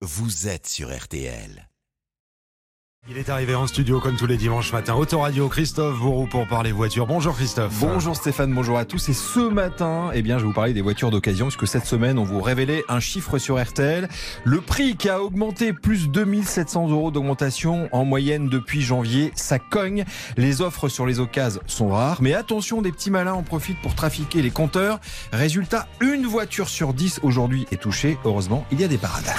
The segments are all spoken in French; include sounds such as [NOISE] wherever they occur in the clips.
vous êtes sur RTL. Il est arrivé en studio comme tous les dimanches matins. Autoradio, Christophe Bourou pour parler voiture. Bonjour Christophe. Bonjour Stéphane, bonjour à tous. Et ce matin, eh bien, je vais vous parler des voitures d'occasion puisque cette semaine, on vous révélait un chiffre sur RTL. Le prix qui a augmenté, plus 2700 euros d'augmentation en moyenne depuis janvier. Ça cogne. Les offres sur les occasions sont rares. Mais attention, des petits malins en profitent pour trafiquer les compteurs. Résultat, une voiture sur 10 aujourd'hui est touchée. Heureusement, il y a des parades.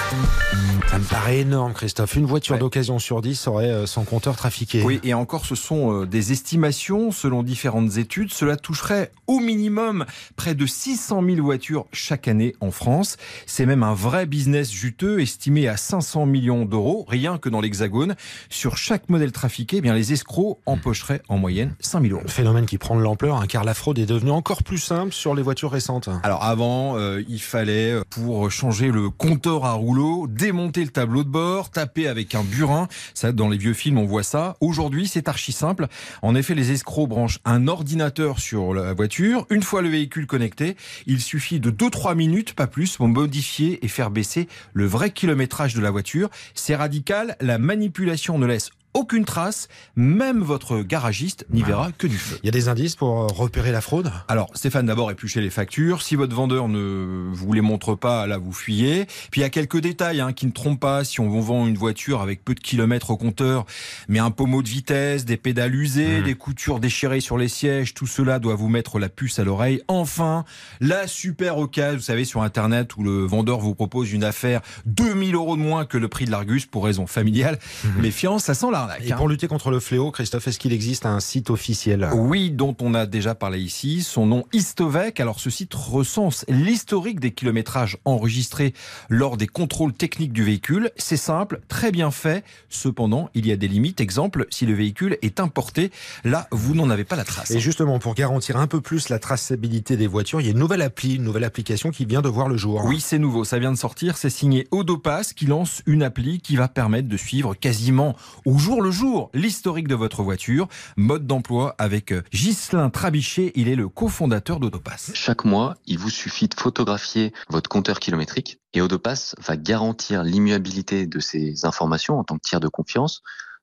Ça me paraît énorme Christophe. Une voiture Ouais. d'occasion sur 10 aurait euh, son compteur trafiqué. Oui, et encore, ce sont euh, des estimations selon différentes études. Cela toucherait au minimum près de 600 000 voitures chaque année en France. C'est même un vrai business juteux estimé à 500 millions d'euros, rien que dans l'Hexagone. Sur chaque modèle trafiqué, eh bien, les escrocs empocheraient en moyenne 5 000 euros. Phénomène qui prend de l'ampleur hein, car la fraude est devenue encore plus simple sur les voitures récentes. Alors avant, euh, il fallait, pour changer le compteur à rouleau, démonter le tableau de bord, taper avec un burin. Ça, dans les vieux films, on voit ça. Aujourd'hui, c'est archi simple. En effet, les escrocs branchent un ordinateur sur la voiture. Une fois le véhicule connecté, il suffit de 2-3 minutes, pas plus, pour modifier et faire baisser le vrai kilométrage de la voiture. C'est radical. La manipulation ne laisse aucune trace. Même votre garagiste n'y verra que du feu. Il y a des indices pour euh, repérer la fraude? Alors, Stéphane, d'abord, épluchez les factures. Si votre vendeur ne vous les montre pas, là, vous fuyez. Puis, il y a quelques détails hein, qui ne trompent pas. Si on vous vend une voiture avec peu de kilomètres au compteur, mais un pommeau de vitesse, des pédales usées, Mmh. des coutures déchirées sur les sièges, tout cela doit vous mettre la puce à l'oreille. Enfin, la super occasion, vous savez, sur Internet, où le vendeur vous propose une affaire 2000 euros de moins que le prix de l'Argus pour raison familiale. Méfiance, ça sent l'arnaque. Et hein. pour lutter contre le fléau, Christophe, est-ce qu'il existe un site officiel? Oui, dont on a déjà parlé ici. Son nom Istovec. Alors, ce site recense l'historique des kilométrages enregistrés lors des contrôles techniques du véhicule. C'est simple, très bien fait. Cependant, il y a des limites. Exemple, si le véhicule est importé, là, vous n'en avez pas la trace. Et justement, pour garantir un peu plus la traçabilité des voitures, il y a une nouvelle appli, une nouvelle application qui vient de voir le jour. Oui, c'est nouveau, ça vient de sortir, c'est signé Odopass qui lance une appli qui va permettre de suivre quasiment au jour le jour l'historique de votre voiture. Mode d'emploi avec euh, Ghislain Trabichet, il est le cofondateur d'Odopass. Chaque mois, il vous suffit de photographier votre compteur kilométrique et Odopass va garantir l'immuabilité de ces informations en tant que tiers de confiance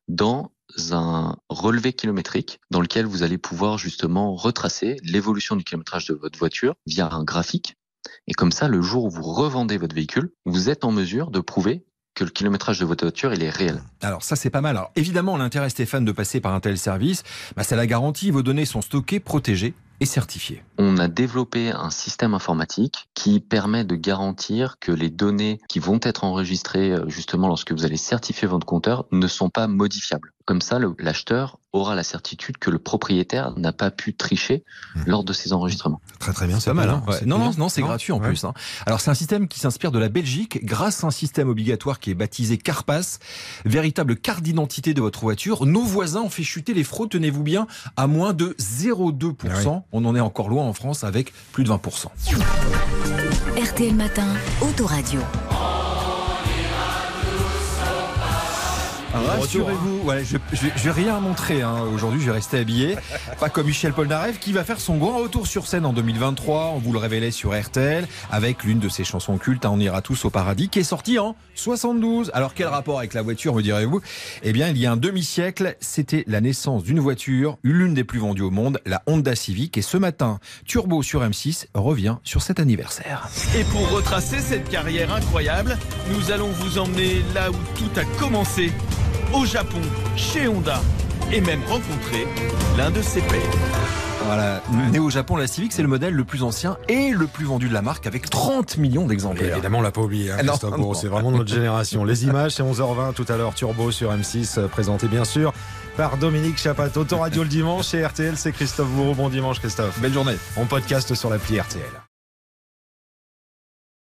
dans un relevé kilométrique dans lequel vous allez pouvoir justement retracer l'évolution du kilométrage de votre voiture via un graphique. Et comme ça, le jour où vous revendez votre véhicule, vous êtes en mesure de prouver que le kilométrage de votre voiture, il est réel. Alors ça c'est pas mal. Alors évidemment l'intérêt Stéphane de passer par un tel service, bah, c'est la garantie, vos données sont stockées, protégées et certifiées. On a développé un système informatique qui permet de garantir que les données qui vont être enregistrées euh, justement lorsque vous allez certifier votre compteur ne sont pas modifiables. Comme ça, le- l'acheteur aura la certitude que le propriétaire n'a pas pu tricher Mmh. lors de ces enregistrements. Très très bien, C'est pas mal. Hein Ouais. Non, non, c'est gratuit en Ouais. plus. hein. Alors c'est un système qui s'inspire de la Belgique grâce à un système obligatoire qui est baptisé Carpass, véritable carte d'identité de votre voiture. Nos voisins ont fait chuter les fraudes, tenez-vous bien, à moins de 0,2%. On en est encore loin en France avec plus de 20%. RTL Matin, Autoradio. Rassurez-vous, ouais, je, je, je vais rien montrer hein. aujourd'hui, je vais rester habillé. Pas comme Michel Polnareff qui va faire son grand retour sur scène en 2023. On vous le révélait sur RTL avec l'une de ses chansons cultes, hein, On ira tous au paradis, qui est sortie en 72. Alors quel rapport avec la voiture, me direz-vous? Eh bien, il y a un demi-siècle, c'était la naissance d'une voiture, l'une des plus vendues au monde, la Honda Civic. Et ce matin, Turbo sur M6 revient sur cet anniversaire. Et pour retracer cette carrière incroyable, nous allons vous emmener là où tout a commencé, au Japon, chez Honda, et même rencontrer l'un de ses pères. Voilà, né au Japon, la Civic, c'est le modèle le plus ancien et le plus vendu de la marque avec 30 millions d'exemplaires. évidemment, on l'a pas oublié, hein, c'est vraiment notre génération. Les [LAUGHS] images, c'est 11h20 tout à l'heure, Turbo sur M6, euh, présenté bien sûr par Dominique Chapat. Autoradio le dimanche et RTL, c'est Christophe Bourreau. Bon dimanche, Christophe. Belle journée. On podcast sur l'appli RTL.